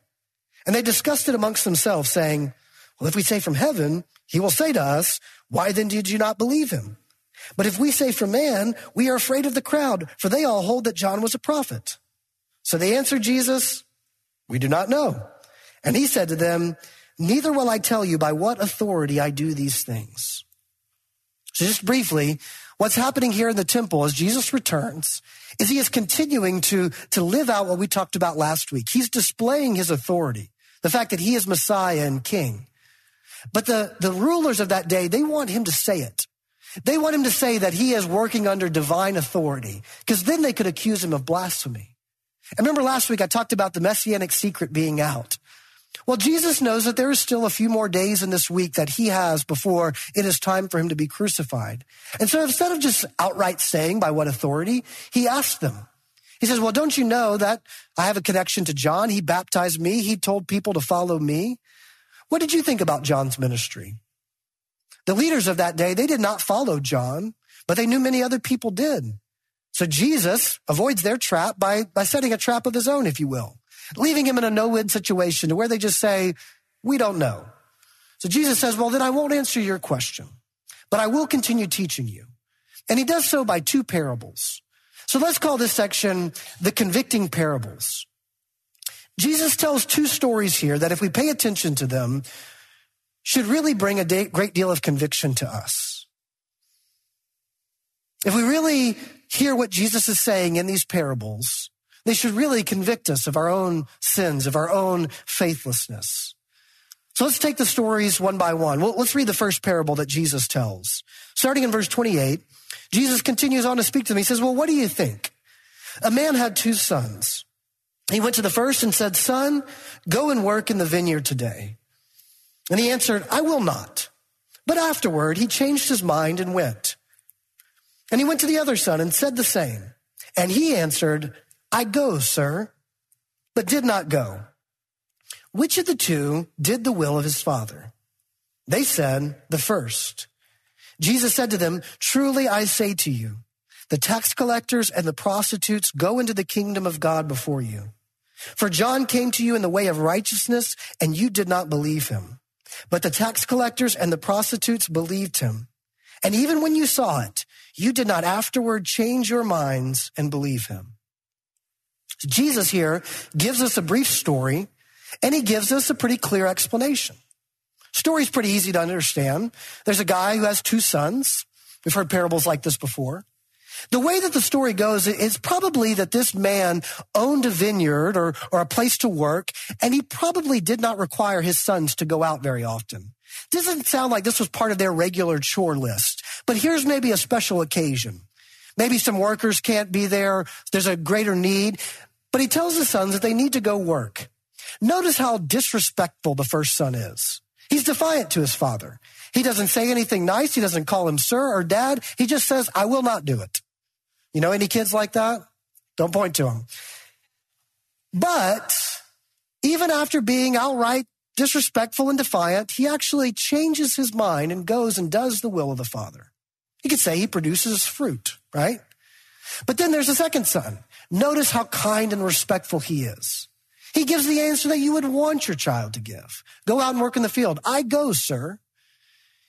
And they discussed it amongst themselves, saying, Well, if we say from heaven, he will say to us, why then did you not believe him? But if we say from man, we are afraid of the crowd, for they all hold that John was a prophet. So they answered Jesus, We do not know. And he said to them, Neither will I tell you by what authority I do these things. So just briefly, what's happening here in the temple as Jesus returns is he is continuing to, to live out what we talked about last week. He's displaying his authority, the fact that he is Messiah and King. But the, the rulers of that day, they want him to say it. They want him to say that he is working under divine authority, because then they could accuse him of blasphemy. I remember last week I talked about the messianic secret being out. Well, Jesus knows that there is still a few more days in this week that he has before it is time for him to be crucified. And so instead of just outright saying by what authority, he asked them. He says, well, don't you know that I have a connection to John? He baptized me. He told people to follow me. What did you think about John's ministry? The leaders of that day, they did not follow John, but they knew many other people did. So Jesus avoids their trap by, by setting a trap of his own, if you will, leaving him in a no-win situation to where they just say, we don't know. So Jesus says, well, then I won't answer your question, but I will continue teaching you. And he does so by two parables. So let's call this section the convicting parables. Jesus tells two stories here that if we pay attention to them, should really bring a great deal of conviction to us. If we really hear what Jesus is saying in these parables, they should really convict us of our own sins, of our own faithlessness. So let's take the stories one by one. Well, let's read the first parable that Jesus tells. Starting in verse 28, Jesus continues on to speak to them. He says, Well, what do you think? A man had two sons. He went to the first and said, Son, go and work in the vineyard today. And he answered, I will not. But afterward, he changed his mind and went. And he went to the other son and said the same. And he answered, I go, sir, but did not go. Which of the two did the will of his father? They said, the first. Jesus said to them, Truly I say to you, the tax collectors and the prostitutes go into the kingdom of God before you. For John came to you in the way of righteousness, and you did not believe him. But the tax collectors and the prostitutes believed him. And even when you saw it, you did not afterward change your minds and believe him. Jesus here gives us a brief story, and he gives us a pretty clear explanation. Story's pretty easy to understand. There's a guy who has two sons. We've heard parables like this before. The way that the story goes is probably that this man owned a vineyard or, or a place to work, and he probably did not require his sons to go out very often. Doesn't sound like this was part of their regular chore list, but here's maybe a special occasion. Maybe some workers can't be there. There's a greater need, but he tells his sons that they need to go work. Notice how disrespectful the first son is. He's defiant to his father. He doesn't say anything nice. He doesn't call him sir or dad. He just says, I will not do it. You know any kids like that? Don't point to them. But even after being outright disrespectful and defiant, he actually changes his mind and goes and does the will of the father. You could say he produces fruit, right? But then there's a second son. Notice how kind and respectful he is. He gives the answer that you would want your child to give. Go out and work in the field. I go, sir.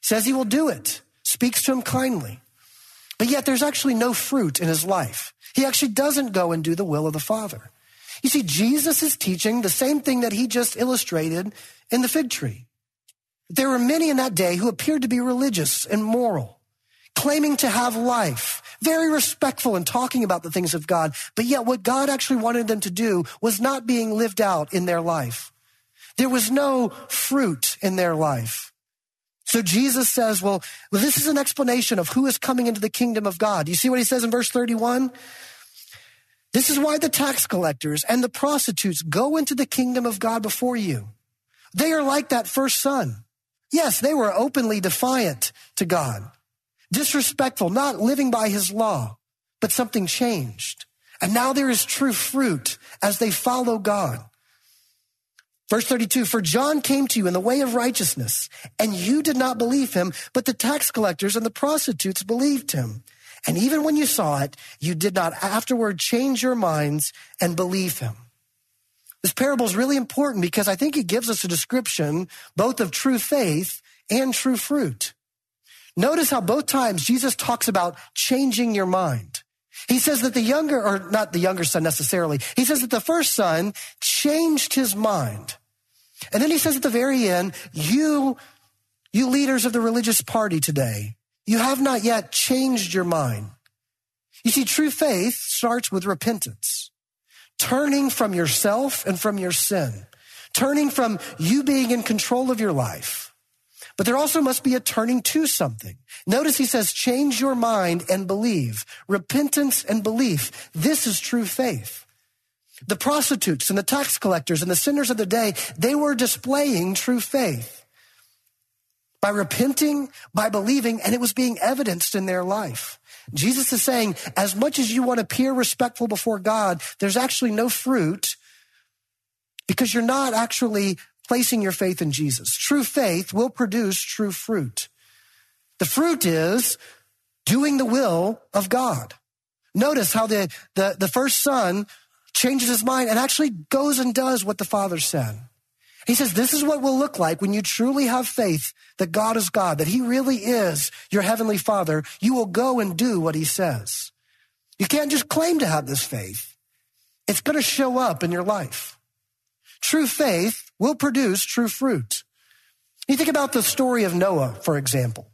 Says he will do it. Speaks to him kindly. But yet there's actually no fruit in his life. He actually doesn't go and do the will of the Father. You see, Jesus is teaching the same thing that he just illustrated in the fig tree. There were many in that day who appeared to be religious and moral, claiming to have life, very respectful in talking about the things of God. But yet what God actually wanted them to do was not being lived out in their life. There was no fruit in their life. So Jesus says, well, this is an explanation of who is coming into the kingdom of God. You see what he says in verse 31? This is why the tax collectors and the prostitutes go into the kingdom of God before you. They are like that first son. Yes, they were openly defiant to God disrespectful, not living by his law, but something changed. And now there is true fruit as they follow God. Verse 32, for John came to you in the way of righteousness, and you did not believe him, but the tax collectors and the prostitutes believed him. And even when you saw it, you did not afterward change your minds and believe him. This parable is really important because I think it gives us a description both of true faith and true fruit. Notice how both times Jesus talks about changing your mind. He says that the younger, or not the younger son necessarily, he says that the first son changed his mind. And then he says at the very end, you, you leaders of the religious party today, you have not yet changed your mind. You see, true faith starts with repentance, turning from yourself and from your sin, turning from you being in control of your life but there also must be a turning to something. Notice he says, change your mind and believe. Repentance and belief. This is true faith. The prostitutes and the tax collectors and the sinners of the day, they were displaying true faith by repenting, by believing, and it was being evidenced in their life. Jesus is saying, as much as you want to appear respectful before God, there's actually no fruit because you're not actually placing your faith in Jesus. True faith will produce true fruit. The fruit is doing the will of God. Notice how the, the, the first son changes his mind and actually goes and does what the father said. He says, this is what will look like when you truly have faith that God is God, that he really is your heavenly father. You will go and do what he says. You can't just claim to have this faith. It's going to show up in your life. True faith will produce true fruit. You think about the story of Noah, for example.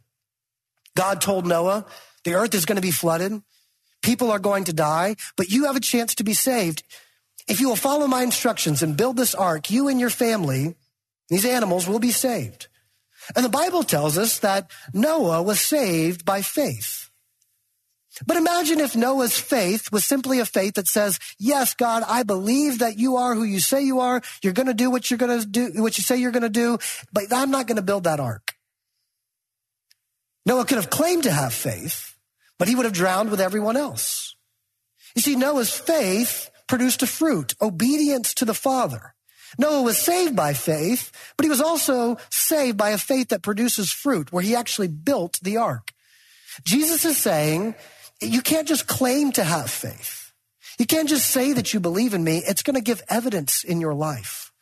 God told Noah, the earth is going to be flooded. People are going to die, but you have a chance to be saved. If you will follow my instructions and build this ark, you and your family, these animals will be saved. And the Bible tells us that Noah was saved by faith. But imagine if Noah's faith was simply a faith that says, yes, God, I believe that you are who you say you are. You're going to do what you're going to do, what you say you're going to do, but I'm not going to build that ark. Noah could have claimed to have faith, but he would have drowned with everyone else. You see, Noah's faith produced a fruit, obedience to the Father. Noah was saved by faith, but he was also saved by a faith that produces fruit, where he actually built the ark. Jesus is saying, you can't just claim to have faith. You can't just say that you believe in me. It's going to give evidence in your life.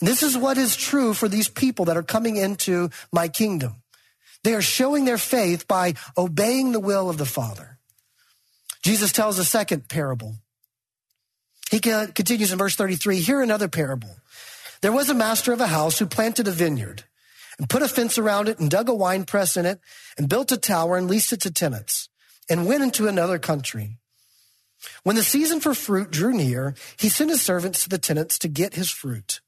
And this is what is true for these people that are coming into my kingdom. They are showing their faith by obeying the will of the Father. Jesus tells a second parable. He continues in verse 33 Hear another parable. There was a master of a house who planted a vineyard and put a fence around it and dug a wine press in it and built a tower and leased it to tenants and went into another country. When the season for fruit drew near, he sent his servants to the tenants to get his fruit.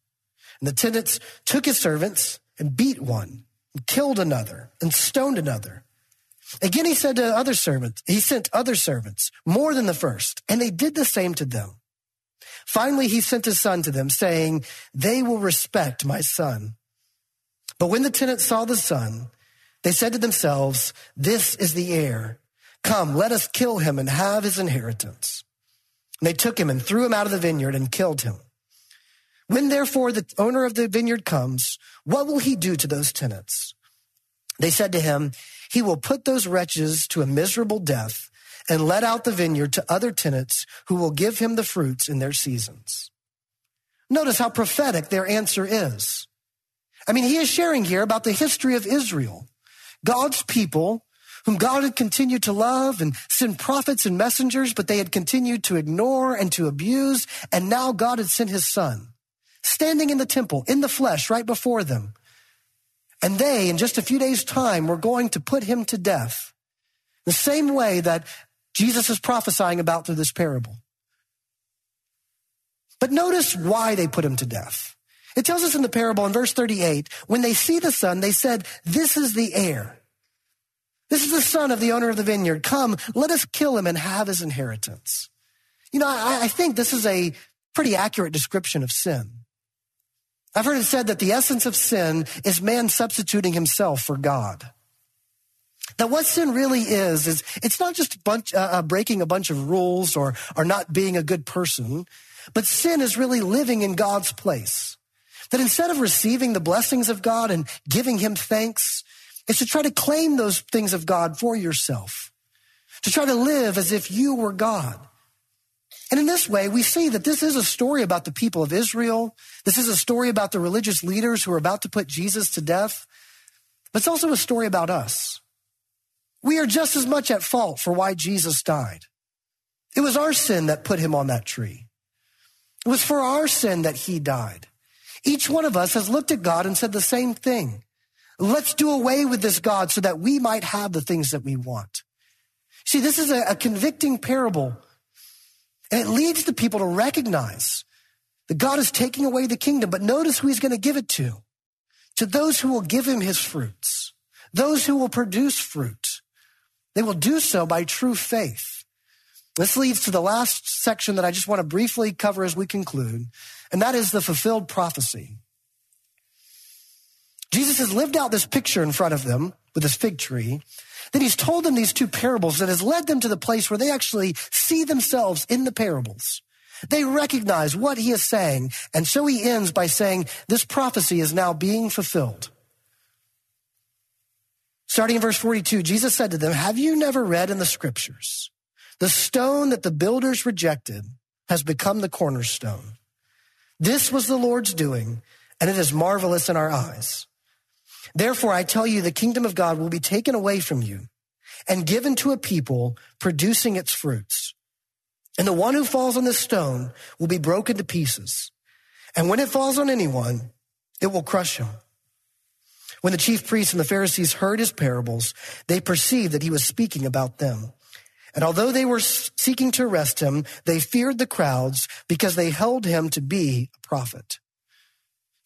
And the tenants took his servants and beat one and killed another and stoned another. Again, he said to other servants, he sent other servants more than the first, and they did the same to them. Finally, he sent his son to them, saying, They will respect my son. But when the tenants saw the son, they said to themselves, This is the heir. Come, let us kill him and have his inheritance. And they took him and threw him out of the vineyard and killed him. When therefore the owner of the vineyard comes, what will he do to those tenants? They said to him, He will put those wretches to a miserable death and let out the vineyard to other tenants who will give him the fruits in their seasons. Notice how prophetic their answer is. I mean, he is sharing here about the history of Israel, God's people whom God had continued to love and send prophets and messengers, but they had continued to ignore and to abuse. And now God had sent his son standing in the temple in the flesh right before them. And they, in just a few days' time, were going to put him to death the same way that Jesus is prophesying about through this parable. But notice why they put him to death. It tells us in the parable in verse 38 when they see the son, they said, This is the heir. This is the son of the owner of the vineyard. Come, let us kill him and have his inheritance. You know, I, I think this is a pretty accurate description of sin. I've heard it said that the essence of sin is man substituting himself for God. That what sin really is, is it's not just a bunch, uh, uh, breaking a bunch of rules or, or not being a good person, but sin is really living in God's place. That instead of receiving the blessings of God and giving him thanks, it's to try to claim those things of God for yourself. To try to live as if you were God. And in this way, we see that this is a story about the people of Israel. This is a story about the religious leaders who are about to put Jesus to death. But it's also a story about us. We are just as much at fault for why Jesus died. It was our sin that put him on that tree. It was for our sin that he died. Each one of us has looked at God and said the same thing. Let's do away with this God so that we might have the things that we want. See, this is a, a convicting parable and it leads the people to recognize that God is taking away the kingdom, but notice who he's going to give it to. To those who will give him his fruits, those who will produce fruit. They will do so by true faith. This leads to the last section that I just want to briefly cover as we conclude, and that is the fulfilled prophecy. Jesus has lived out this picture in front of them with this fig tree, then he's told them these two parables that has led them to the place where they actually see themselves in the parables. They recognize what he is saying. And so he ends by saying, this prophecy is now being fulfilled. Starting in verse 42, Jesus said to them, have you never read in the scriptures, the stone that the builders rejected has become the cornerstone. This was the Lord's doing, and it is marvelous in our eyes. Therefore, I tell you, the kingdom of God will be taken away from you and given to a people producing its fruits. And the one who falls on this stone will be broken to pieces. And when it falls on anyone, it will crush him. When the chief priests and the Pharisees heard his parables, they perceived that he was speaking about them. And although they were seeking to arrest him, they feared the crowds because they held him to be a prophet.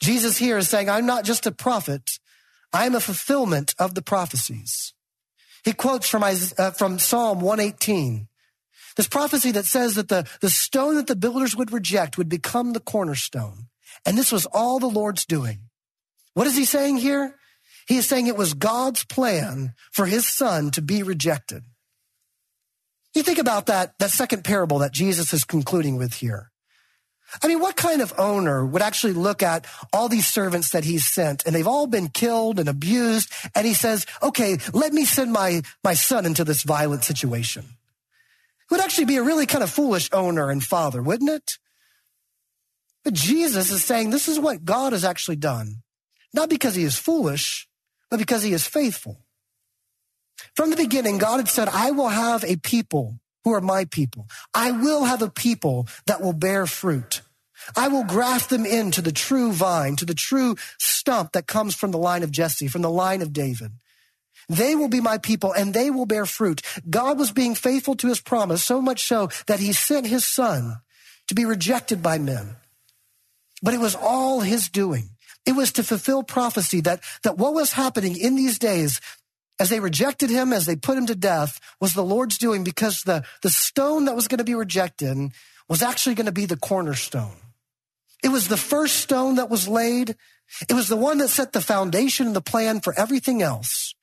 Jesus here is saying, I'm not just a prophet, I am a fulfillment of the prophecies. He quotes from, uh, from Psalm 118. This prophecy that says that the, the stone that the builders would reject would become the cornerstone. And this was all the Lord's doing. What is he saying here? He is saying it was God's plan for his son to be rejected. You think about that, that second parable that Jesus is concluding with here. I mean, what kind of owner would actually look at all these servants that he's sent and they've all been killed and abused and he says, okay, let me send my, my son into this violent situation. It would actually be a really kind of foolish owner and father, wouldn't it? But Jesus is saying this is what God has actually done. Not because he is foolish, but because he is faithful. From the beginning, God had said, I will have a people who are my people. I will have a people that will bear fruit. I will graft them into the true vine, to the true stump that comes from the line of Jesse, from the line of David. They will be my people and they will bear fruit. God was being faithful to his promise, so much so that he sent his son to be rejected by men. But it was all his doing. It was to fulfill prophecy that, that what was happening in these days as they rejected him, as they put him to death, was the Lord's doing because the, the stone that was going to be rejected was actually going to be the cornerstone. It was the first stone that was laid. It was the one that set the foundation and the plan for everything else.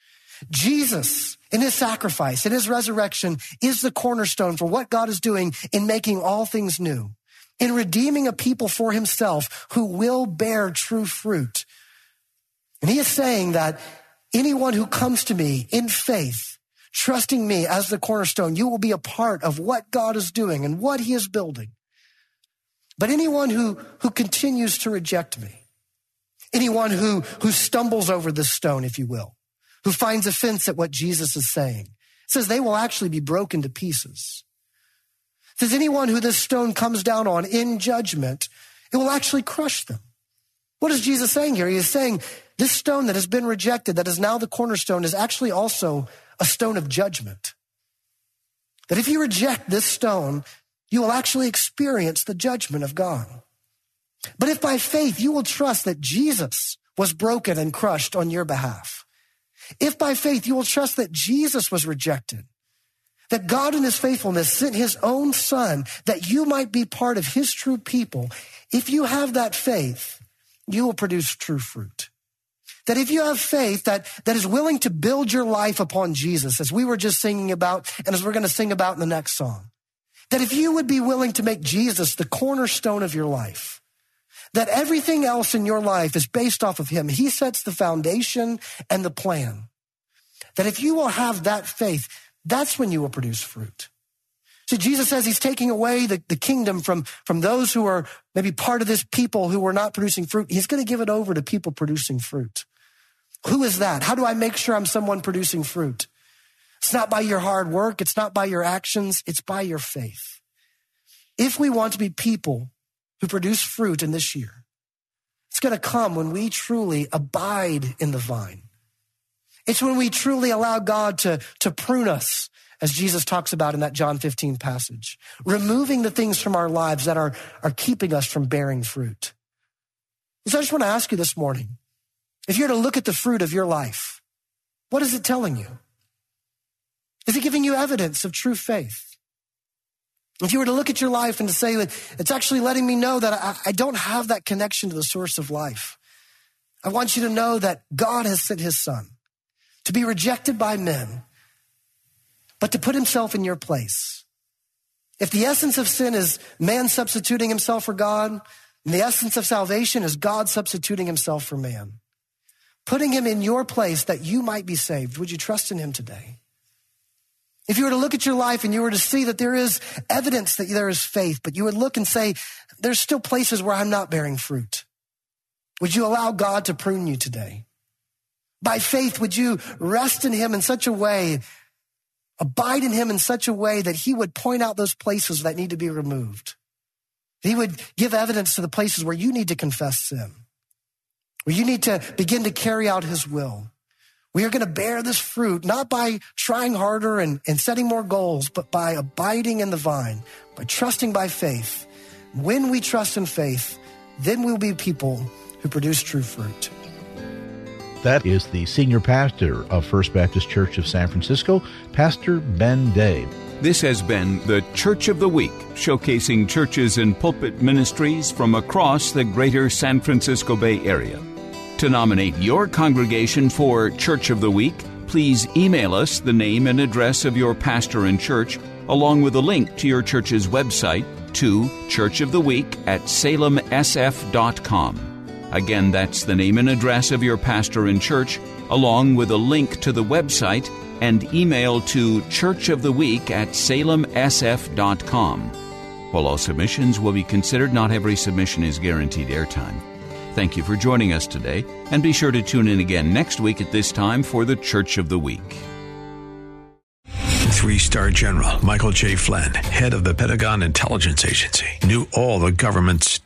Jesus, in his sacrifice, in his resurrection, is the cornerstone for what God is doing in making all things new, in redeeming a people for himself who will bear true fruit. And he is saying that Anyone who comes to me in faith, trusting me as the cornerstone, you will be a part of what God is doing and what he is building. But anyone who, who continues to reject me, anyone who, who stumbles over this stone, if you will, who finds offense at what Jesus is saying, says they will actually be broken to pieces. Says anyone who this stone comes down on in judgment, it will actually crush them. What is Jesus saying here? He is saying this stone that has been rejected, that is now the cornerstone, is actually also a stone of judgment. That if you reject this stone, you will actually experience the judgment of God. But if by faith you will trust that Jesus was broken and crushed on your behalf, if by faith you will trust that Jesus was rejected, that God in his faithfulness sent his own son that you might be part of his true people, if you have that faith, you will produce true fruit. That if you have faith that, that is willing to build your life upon Jesus, as we were just singing about, and as we're going to sing about in the next song, that if you would be willing to make Jesus the cornerstone of your life, that everything else in your life is based off of him. He sets the foundation and the plan. That if you will have that faith, that's when you will produce fruit. See, Jesus says he's taking away the, the kingdom from, from those who are maybe part of this people who are not producing fruit. He's going to give it over to people producing fruit. Who is that? How do I make sure I'm someone producing fruit? It's not by your hard work. It's not by your actions. It's by your faith. If we want to be people who produce fruit in this year, it's going to come when we truly abide in the vine. It's when we truly allow God to, to prune us, as Jesus talks about in that John 15 passage, removing the things from our lives that are, are keeping us from bearing fruit. So I just want to ask you this morning, if you're to look at the fruit of your life, what is it telling you? Is it giving you evidence of true faith? If you were to look at your life and to say that it's actually letting me know that I, I don't have that connection to the source of life, I want you to know that God has sent his son to be rejected by men, but to put himself in your place. If the essence of sin is man substituting himself for God, and the essence of salvation is God substituting himself for man, putting him in your place that you might be saved. Would you trust in him today? If you were to look at your life and you were to see that there is evidence that there is faith, but you would look and say, there's still places where I'm not bearing fruit. Would you allow God to prune you today? By faith, would you rest in him in such a way, abide in him in such a way that he would point out those places that need to be removed? He would give evidence to the places where you need to confess sin where you need to begin to carry out his will. We are going to bear this fruit not by trying harder and, and setting more goals, but by abiding in the vine, by trusting by faith. When we trust in faith, then we'll be people who produce true fruit. That is the senior pastor of First Baptist Church of San Francisco, Pastor Ben Day. This has been the Church of the Week, showcasing churches and pulpit ministries from across the greater San Francisco Bay Area. To nominate your congregation for Church of the Week, please email us the name and address of your pastor and church, along with a link to your church's website, to Church of the Week at salemsf.com. Again, that's the name and address of your pastor and church, along with a link to the website and email to churchoftheweek at salemsf.com. While all submissions will be considered, not every submission is guaranteed airtime. Thank you for joining us today, and be sure to tune in again next week at this time for the Church of the Week. Three star general Michael J. Flynn, head of the Pentagon Intelligence Agency, knew all the government's